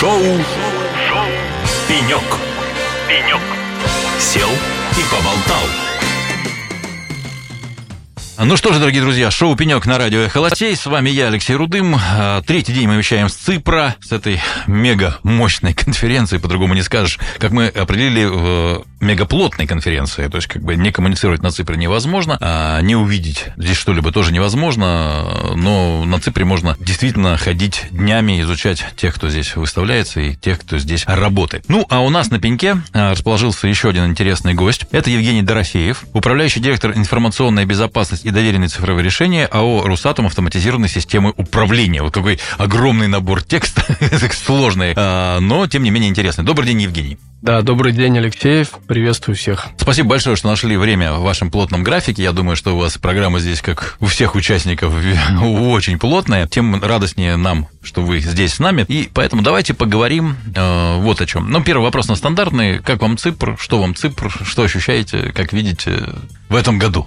Шоу, Шоу. «Пенек». «Пенек». Сел и поболтал. Ну что же, дорогие друзья, шоу «Пенек» на радио «Эхолосей». С вами я, Алексей Рудым. А, третий день мы вещаем с Ципра, с этой мега мощной конференции, по-другому не скажешь. Как мы определили, в мегаплотной конференции, то есть как бы не коммуницировать на Ципре невозможно, а не увидеть здесь что-либо тоже невозможно, но на Ципре можно действительно ходить днями, изучать тех, кто здесь выставляется, и тех, кто здесь работает. Ну, а у нас на пеньке а, расположился еще один интересный гость. Это Евгений Дорофеев, управляющий директор информационной безопасности и доверенные цифровые решения АО «Русатом» автоматизированной системы управления. Вот какой огромный набор текста, сложный, а, но тем не менее интересный. Добрый день, Евгений. Да, добрый день, Алексеев. Приветствую всех. Спасибо большое, что нашли время в вашем плотном графике. Я думаю, что у вас программа здесь, как у всех участников, очень плотная. Тем радостнее нам, что вы здесь с нами. И поэтому давайте поговорим э, вот о чем. Ну, первый вопрос на стандартный. Как вам Ципр? Что вам Ципр? Что ощущаете? Как видите в этом году?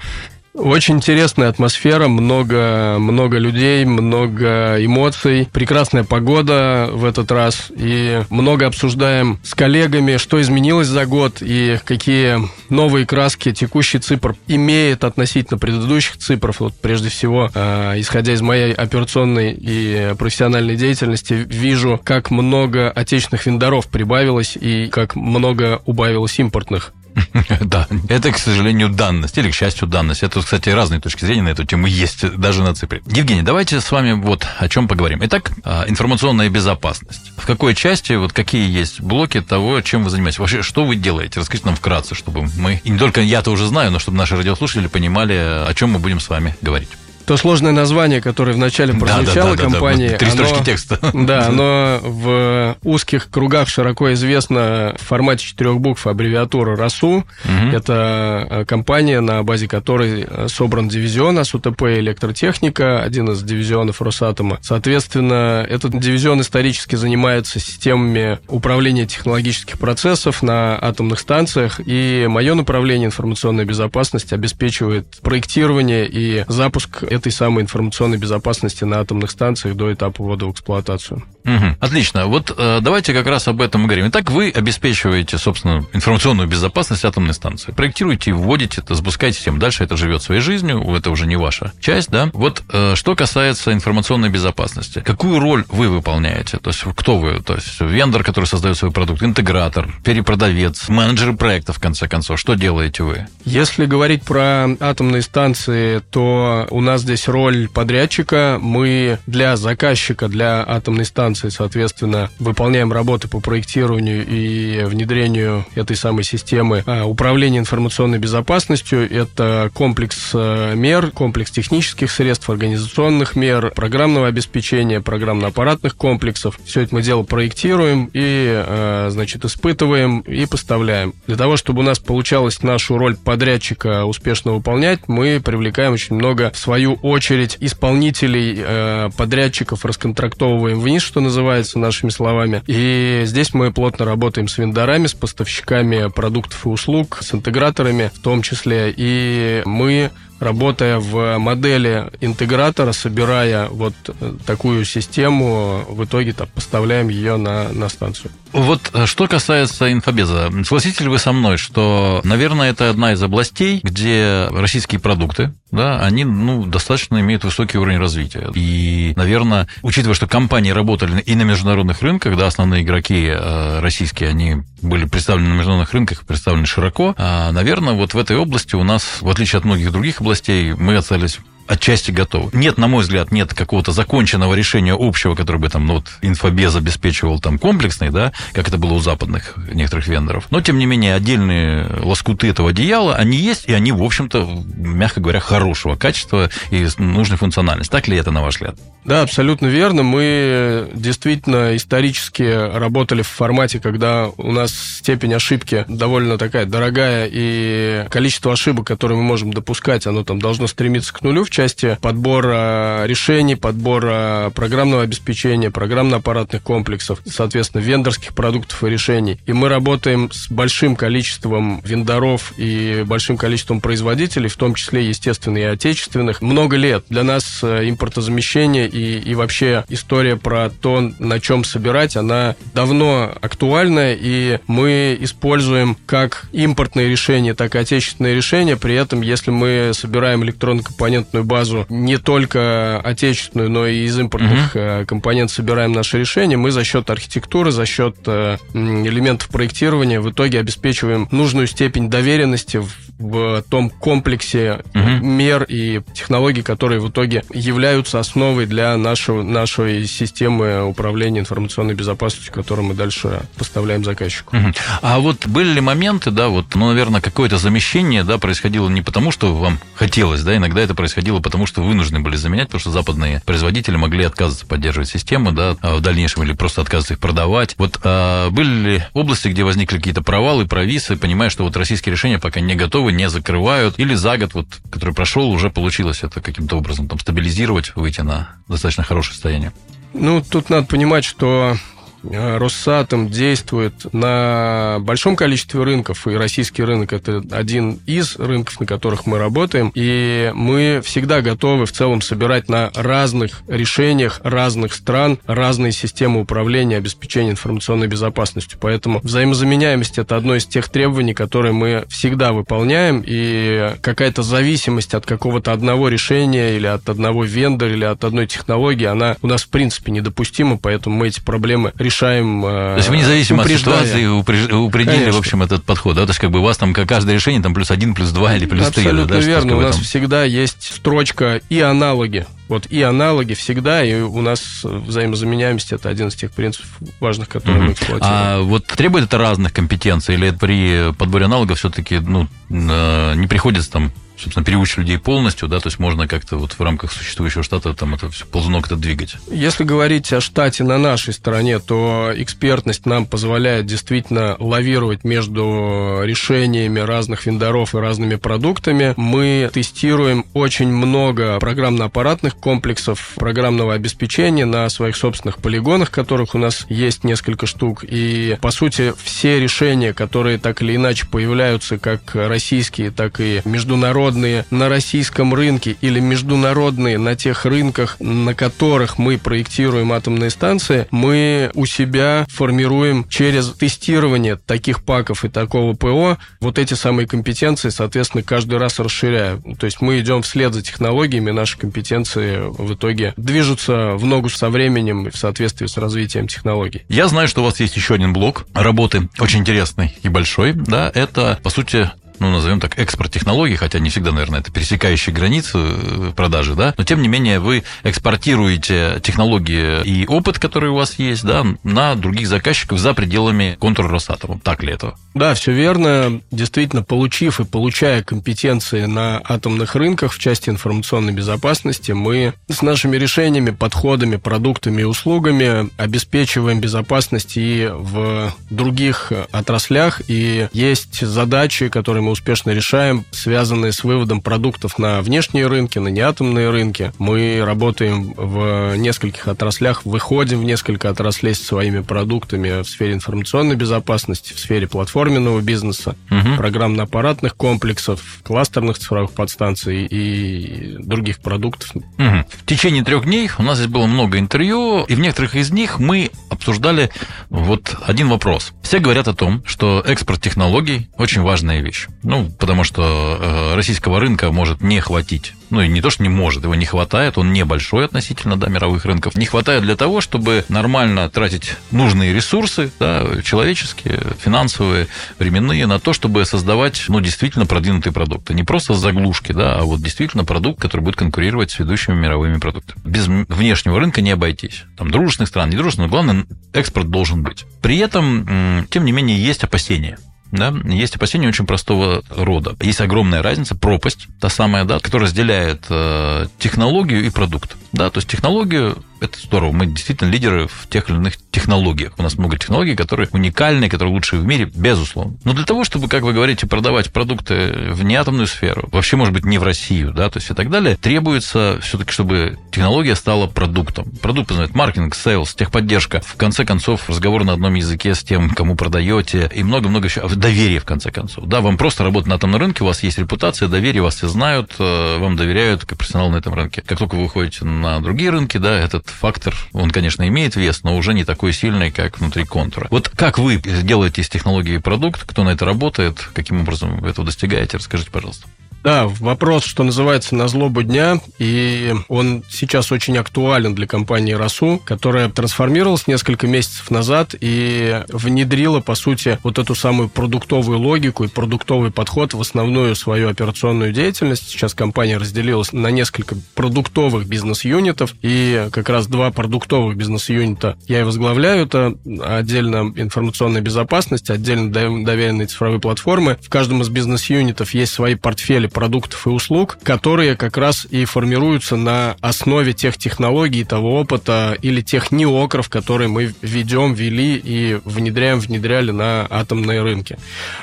Очень интересная атмосфера, много, много людей, много эмоций, прекрасная погода в этот раз, и много обсуждаем с коллегами, что изменилось за год и какие новые краски текущий цифр имеет относительно предыдущих цифров. Вот прежде всего, э, исходя из моей операционной и профессиональной деятельности, вижу, как много отечественных вендоров прибавилось и как много убавилось импортных. Да, это, к сожалению, данность, или, к счастью, данность. Это, кстати, разные точки зрения на эту тему есть даже на Ципре. Евгений, давайте с вами вот о чем поговорим. Итак, а, информационная безопасность. В какой части, вот какие есть блоки того, чем вы занимаетесь? Вообще, что вы делаете? Расскажите нам вкратце, чтобы мы, и не только я-то уже знаю, но чтобы наши радиослушатели понимали, о чем мы будем с вами говорить то сложное название, которое вначале прозвучало да, да, да, компании. Да, Три строчки текста. Да, оно в узких кругах широко известно в формате четырех букв аббревиатура РАСУ. Угу. Это э, компания, на базе которой э, собран дивизион АСУТП «Электротехника», один из дивизионов Росатома. Соответственно, этот дивизион исторически занимается системами управления технологических процессов на атомных станциях, и мое направление информационной безопасности обеспечивает проектирование и запуск этой самой информационной безопасности на атомных станциях до этапа ввода в эксплуатацию. Угу. Отлично. Вот э, давайте как раз об этом говорим. Итак, вы обеспечиваете, собственно, информационную безопасность атомной станции. Проектируете, вводите это, запускаете систему. Дальше это живет своей жизнью, это уже не ваша часть, да? Вот э, что касается информационной безопасности. Какую роль вы выполняете? То есть кто вы? То есть вендор, который создает свой продукт, интегратор, перепродавец, менеджер проекта, в конце концов. Что делаете вы? Если говорить про атомные станции, то у нас здесь роль подрядчика. Мы для заказчика, для атомной станции, соответственно, выполняем работы по проектированию и внедрению этой самой системы а, управления информационной безопасностью. Это комплекс э, мер, комплекс технических средств, организационных мер, программного обеспечения, программно-аппаратных комплексов. Все это мы дело проектируем и, э, значит, испытываем и поставляем. Для того, чтобы у нас получалось нашу роль подрядчика успешно выполнять, мы привлекаем очень много, в свою очередь, исполнителей, подрядчиков, расконтрактовываем вниз, что называется, нашими словами. И здесь мы плотно работаем с вендорами, с поставщиками продуктов и услуг, с интеграторами в том числе. И мы работая в модели интегратора, собирая вот э, такую систему, в итоге -то поставляем ее на, на станцию. Вот э, что касается инфобеза, согласитесь ли вы со мной, что, наверное, это одна из областей, где российские продукты, да, они ну, достаточно имеют высокий уровень развития. И, наверное, учитывая, что компании работали и на международных рынках, да, основные игроки э, российские, они были представлены на международных рынках, представлены широко, а, наверное, вот в этой области у нас, в отличие от многих других областей, мы оказались отчасти готовы. Нет, на мой взгляд, нет какого-то законченного решения общего, которое бы там, ну, вот, инфобез обеспечивал там комплексный, да, как это было у западных некоторых вендоров. Но, тем не менее, отдельные лоскуты этого одеяла, они есть, и они, в общем-то, мягко говоря, хорошего качества и нужной функциональности. Так ли это, на ваш взгляд? Да, абсолютно верно. Мы действительно исторически работали в формате, когда у нас степень ошибки довольно такая дорогая, и количество ошибок, которые мы можем допускать, оно там должно стремиться к нулю в части подбора решений, подбора программного обеспечения, программно-аппаратных комплексов, соответственно, вендорских продуктов и решений. И мы работаем с большим количеством вендоров и большим количеством производителей, в том числе, естественно, и отечественных. Много лет для нас э, импортозамещение и, и вообще история про то, на чем собирать, она давно актуальна, и мы используем как импортные решения, так и отечественные решения. При этом, если мы собираем электронно-компонентную базу не только отечественную, но и из импортных uh-huh. компонентов собираем наши решения, мы за счет архитектуры, за счет э, элементов проектирования в итоге обеспечиваем нужную степень доверенности в в том комплексе угу. мер и технологий, которые в итоге являются основой для нашего, нашей системы управления информационной безопасностью, которую мы дальше поставляем заказчику. Угу. А вот были ли моменты, да, вот, ну, наверное, какое-то замещение, да, происходило не потому, что вам хотелось, да, иногда это происходило потому, что вынуждены были заменять, потому что западные производители могли отказываться поддерживать систему, да, а в дальнейшем или просто отказываться их продавать. Вот а были ли области, где возникли какие-то провалы, провисы, понимая, что вот российские решения пока не готовы, не закрывают, или за год, вот, который прошел, уже получилось это каким-то образом там стабилизировать, выйти на достаточно хорошее состояние? Ну, тут надо понимать, что Росатом действует на большом количестве рынков, и российский рынок – это один из рынков, на которых мы работаем, и мы всегда готовы в целом собирать на разных решениях разных стран разные системы управления, обеспечения информационной безопасностью. Поэтому взаимозаменяемость – это одно из тех требований, которые мы всегда выполняем, и какая-то зависимость от какого-то одного решения или от одного вендора или от одной технологии, она у нас в принципе недопустима, поэтому мы эти проблемы решаем решаем. То есть вы независимо от ситуации упредили, Конечно. в общем, этот подход, да? То есть как бы у вас там каждое решение там плюс один, плюс два или плюс три. Абсолютно да, верно. У нас всегда есть строчка и аналоги. Вот и аналоги всегда, и у нас взаимозаменяемость это один из тех принципов важных, которые mm-hmm. мы эксплуатируем. А вот требует это разных компетенций, или при подборе аналогов все-таки ну, не приходится там собственно, переучить людей полностью, да, то есть можно как-то вот в рамках существующего штата там это все ползунок это двигать. Если говорить о штате на нашей стороне, то экспертность нам позволяет действительно лавировать между решениями разных вендоров и разными продуктами. Мы тестируем очень много программно-аппаратных комплексов, программного обеспечения на своих собственных полигонах, которых у нас есть несколько штук. И, по сути, все решения, которые так или иначе появляются, как российские, так и международные, международные на российском рынке или международные на тех рынках, на которых мы проектируем атомные станции, мы у себя формируем через тестирование таких паков и такого ПО вот эти самые компетенции, соответственно, каждый раз расширяя. То есть мы идем вслед за технологиями, наши компетенции в итоге движутся в ногу со временем и в соответствии с развитием технологий. Я знаю, что у вас есть еще один блок работы, очень интересный и большой, да, это, по сути, ну, назовем так, экспорт технологий, хотя не всегда, наверное, это пересекающие границы э, продажи, да, но тем не менее вы экспортируете технологии и опыт, который у вас есть, да, на других заказчиков за пределами контура Росатома. Так ли это? Да, все верно. Действительно, получив и получая компетенции на атомных рынках в части информационной безопасности, мы с нашими решениями, подходами, продуктами и услугами обеспечиваем безопасность и в других отраслях. И есть задачи, которые мы успешно решаем, связанные с выводом продуктов на внешние рынки, на неатомные рынки. Мы работаем в нескольких отраслях, выходим в несколько отраслей со своими продуктами в сфере информационной безопасности, в сфере платформенного бизнеса, угу. программно-аппаратных комплексов, кластерных цифровых подстанций и других продуктов. Угу. В течение трех дней у нас здесь было много интервью, и в некоторых из них мы обсуждали вот один вопрос. Все говорят о том, что экспорт технологий очень важная вещь. Ну, потому что э, российского рынка может не хватить. Ну, и не то, что не может, его не хватает, он небольшой относительно да, мировых рынков. Не хватает для того, чтобы нормально тратить нужные ресурсы, да, человеческие, финансовые, временные, на то, чтобы создавать, ну, действительно продвинутые продукты. Не просто заглушки, да, а вот действительно продукт, который будет конкурировать с ведущими мировыми продуктами. Без внешнего рынка не обойтись. Там дружественных стран, недружественных, главное, экспорт должен быть. При этом, тем не менее, есть опасения да, есть опасения очень простого рода. Есть огромная разница, пропасть, та самая, да, которая разделяет э, технологию и продукт. Да, то есть технологию это здорово, мы действительно лидеры в тех или иных технологиях. У нас много технологий, которые уникальны, которые лучшие в мире, безусловно. Но для того, чтобы, как вы говорите, продавать продукты в неатомную сферу, вообще, может быть, не в Россию, да, то есть и так далее, требуется все-таки, чтобы технология стала продуктом. Продукт это значит маркетинг, sales, техподдержка. В конце концов, разговор на одном языке с тем, кому продаете, и много-много еще. Доверие, в конце концов. Да, вам просто работать на атомном рынке, у вас есть репутация, доверие, вас все знают, э, вам доверяют как профессионал на этом рынке. Как только вы выходите на другие рынки, да, этот фактор, он, конечно, имеет вес, но уже не такой сильный, как внутри контура. Вот как вы делаете из технологии продукт, кто на это работает, каким образом вы этого достигаете, расскажите, пожалуйста. Да, вопрос, что называется, на злобу дня, и он сейчас очень актуален для компании «Росу», которая трансформировалась несколько месяцев назад и внедрила, по сути, вот эту самую продуктовую логику и продуктовый подход в основную свою операционную деятельность. Сейчас компания разделилась на несколько продуктовых бизнес-юнитов, и как раз два продуктовых бизнес-юнита я и возглавляю. Это отдельно информационная безопасность, отдельно доверенные цифровые платформы. В каждом из бизнес-юнитов есть свои портфели продуктов и услуг, которые как раз и формируются на основе тех технологий, того опыта или тех неокров, которые мы ведем, вели и внедряем, внедряли на атомные рынки.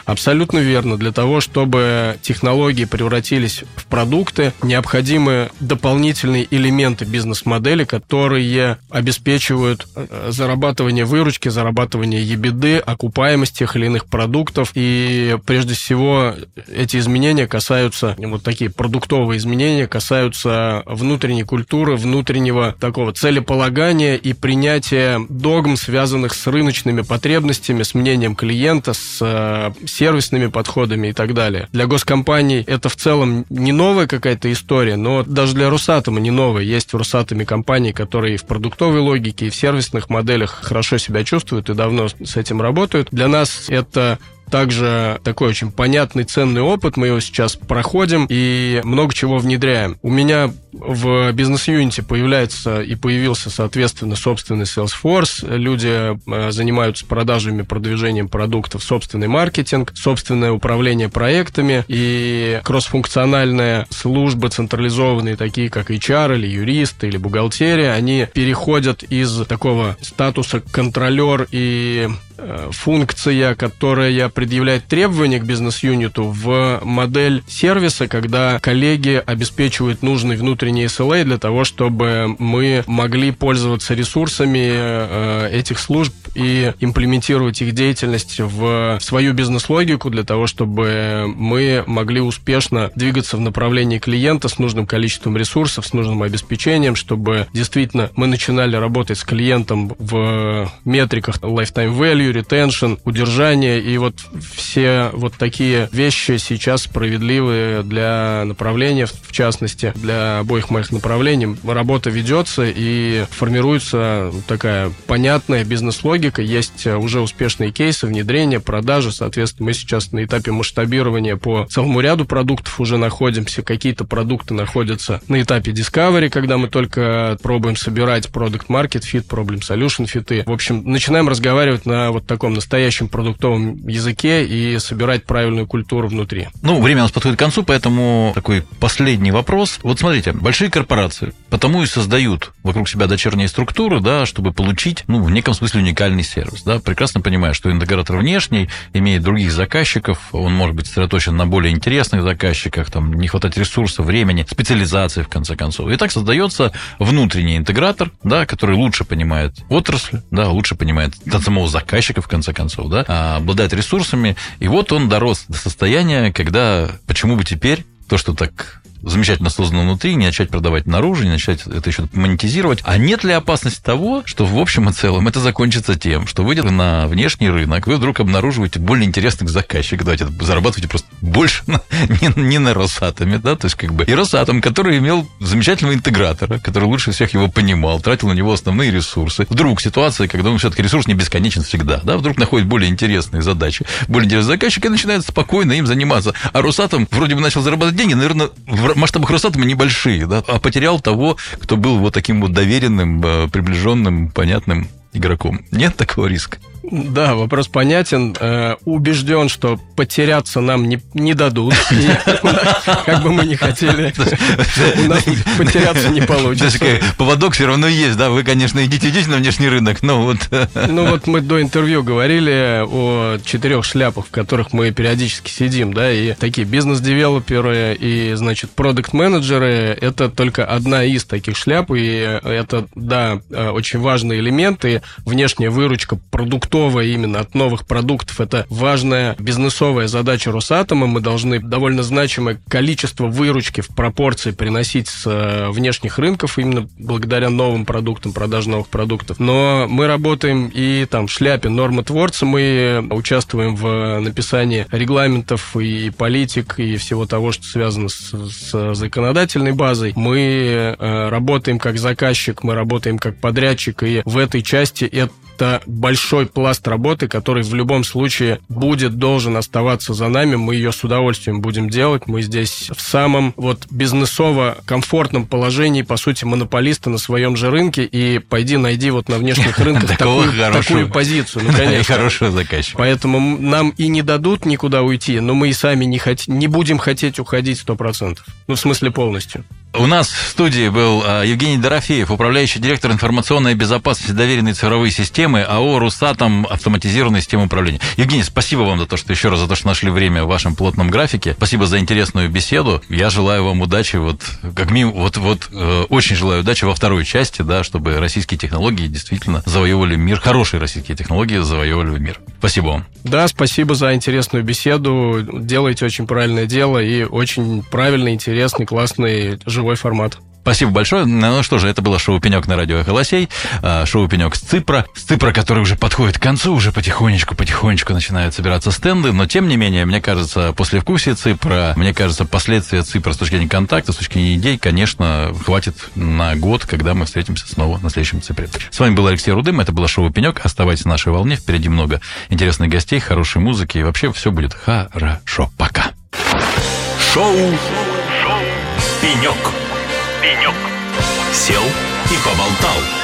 Абсолютно верно. Для того, чтобы технологии превратились в продукты, необходимы дополнительные элементы бизнес-модели, которые обеспечивают э, зарабатывание выручки, зарабатывание ебеды, окупаемость тех или иных продуктов. И прежде всего эти изменения касаются касаются, вот такие продуктовые изменения касаются внутренней культуры, внутреннего такого целеполагания и принятия догм, связанных с рыночными потребностями, с мнением клиента, с э, сервисными подходами и так далее. Для госкомпаний это в целом не новая какая-то история, но даже для Росатома не новая. Есть в Росатоме компании, которые и в продуктовой логике, и в сервисных моделях хорошо себя чувствуют и давно с этим работают. Для нас это также такой очень понятный, ценный опыт. Мы его сейчас проходим и много чего внедряем. У меня в бизнес-юните появляется и появился, соответственно, собственный Salesforce. Люди э, занимаются продажами, продвижением продуктов, собственный маркетинг, собственное управление проектами и кроссфункциональные службы централизованные, такие как HR или юристы или бухгалтерия, они переходят из такого статуса контролер и Э, функция, которая предъявляет требования к бизнес-юниту в модель сервиса, когда коллеги обеспечивают нужный внутренний SLA для того, чтобы мы могли пользоваться ресурсами э, этих служб и имплементировать их деятельность в свою бизнес-логику для того, чтобы мы могли успешно двигаться в направлении клиента с нужным количеством ресурсов, с нужным обеспечением, чтобы действительно мы начинали работать с клиентом в метриках lifetime value, retention, удержание. И вот все вот такие вещи сейчас справедливые для направления, в частности, для обоих моих направлений. Работа ведется и формируется такая понятная бизнес-логика. Есть уже успешные кейсы внедрения, продажи. Соответственно, мы сейчас на этапе масштабирования по целому ряду продуктов уже находимся. Какие-то продукты находятся на этапе discovery, когда мы только пробуем собирать product market fit, problem solution фиты. В общем, начинаем разговаривать на вот таком настоящем продуктовом языке и собирать правильную культуру внутри. Ну, время у нас подходит к концу, поэтому такой последний вопрос. Вот смотрите, большие корпорации потому и создают вокруг себя дочерние структуры, да, чтобы получить, ну, в неком смысле уникальный сервис, да, прекрасно понимая, что интегратор внешний имеет других заказчиков, он может быть сосредоточен на более интересных заказчиках, там, не хватать ресурсов, времени, специализации, в конце концов. И так создается внутренний интегратор, да, который лучше понимает отрасль, да, лучше понимает самого заказчика, заказчика, в конце концов, да, а обладает ресурсами. И вот он дорос до состояния, когда почему бы теперь то, что так замечательно создано внутри, не начать продавать наружу, не начать это еще монетизировать. А нет ли опасности того, что в общем и целом это закончится тем, что выйдя на внешний рынок, вы вдруг обнаруживаете более интересных заказчиков, давайте зарабатываете просто больше на, не, не на Росатоме, да, то есть как бы и Росатом, который имел замечательного интегратора, который лучше всех его понимал, тратил на него основные ресурсы. Вдруг ситуация, когда он все-таки ресурс не бесконечен всегда, да, вдруг находит более интересные задачи, более интересные заказчики и начинает спокойно им заниматься. А Росатом вроде бы начал зарабатывать деньги, наверное, в масштабах Росатома небольшие, да, а потерял того, кто был вот таким вот доверенным, э, приближенным, понятным игроком. Нет такого риска? Да, вопрос понятен. Э, убежден, что потеряться нам не, не дадут. Как бы мы ни хотели, у нас потеряться не получится. Поводок все равно есть, да? Вы, конечно, идите, идите на внешний рынок, но вот... Ну вот мы до интервью говорили о четырех шляпах, в которых мы периодически сидим, да, и такие бизнес-девелоперы и, значит, продукт-менеджеры – это только одна из таких шляп, и это, да, э, очень важные элементы. Внешняя выручка продуктовая именно от новых продуктов – это важная бизнесовая задача Росатома. Мы должны довольно значимое количество выручки в пропорции приносить с э, внешних рынков именно благодаря новым продуктам, продаже новых продуктов. Но мы работаем и там в шляпе нормотворца, мы участвуем в написании регламентов и политик, и всего того, что связано с, с законодательной базой. Мы э, работаем как заказчик, мы работаем как подрядчик, и в этой части это это большой пласт работы, который в любом случае будет, должен оставаться за нами. Мы ее с удовольствием будем делать. Мы здесь в самом вот бизнесово комфортном положении, по сути, монополиста на своем же рынке. И пойди найди вот на внешних рынках такую, такую позицию. Ну, конечно. Хорошего заказчика. Поэтому нам и не дадут никуда уйти, но мы и сами не, хот... не будем хотеть уходить 100%. Ну, в смысле полностью. У нас в студии был а, Евгений Дорофеев, управляющий директор информационной безопасности доверенной цифровые системы АО «Русатом. Автоматизированная система управления». Евгений, спасибо вам за то, что еще раз за то, что нашли время в вашем плотном графике. Спасибо за интересную беседу. Я желаю вам удачи, вот как минимум, вот, вот э, очень желаю удачи во второй части, да, чтобы российские технологии действительно завоевывали мир, хорошие российские технологии завоевывали мир. Спасибо вам. Да, спасибо за интересную беседу. Делаете очень правильное дело и очень правильный, интересный, классный живой формат. Спасибо большое. Ну что же, это было шоу «Пенек» на радио «Эхолосей». А, шоу «Пенек» с Ципра. С Ципра, который уже подходит к концу, уже потихонечку, потихонечку начинают собираться стенды. Но, тем не менее, мне кажется, после вкусия Ципра, мне кажется, последствия Ципра с точки зрения контакта, с точки зрения идей, конечно, хватит на год, когда мы встретимся снова на следующем Ципре. С вами был Алексей Рудым, это было шоу «Пенек». Оставайтесь на нашей волне, впереди много интересных гостей, хорошей музыки, и вообще все будет хорошо. Пока. Шоу «Пенек». Пенек. Сел и поболтал.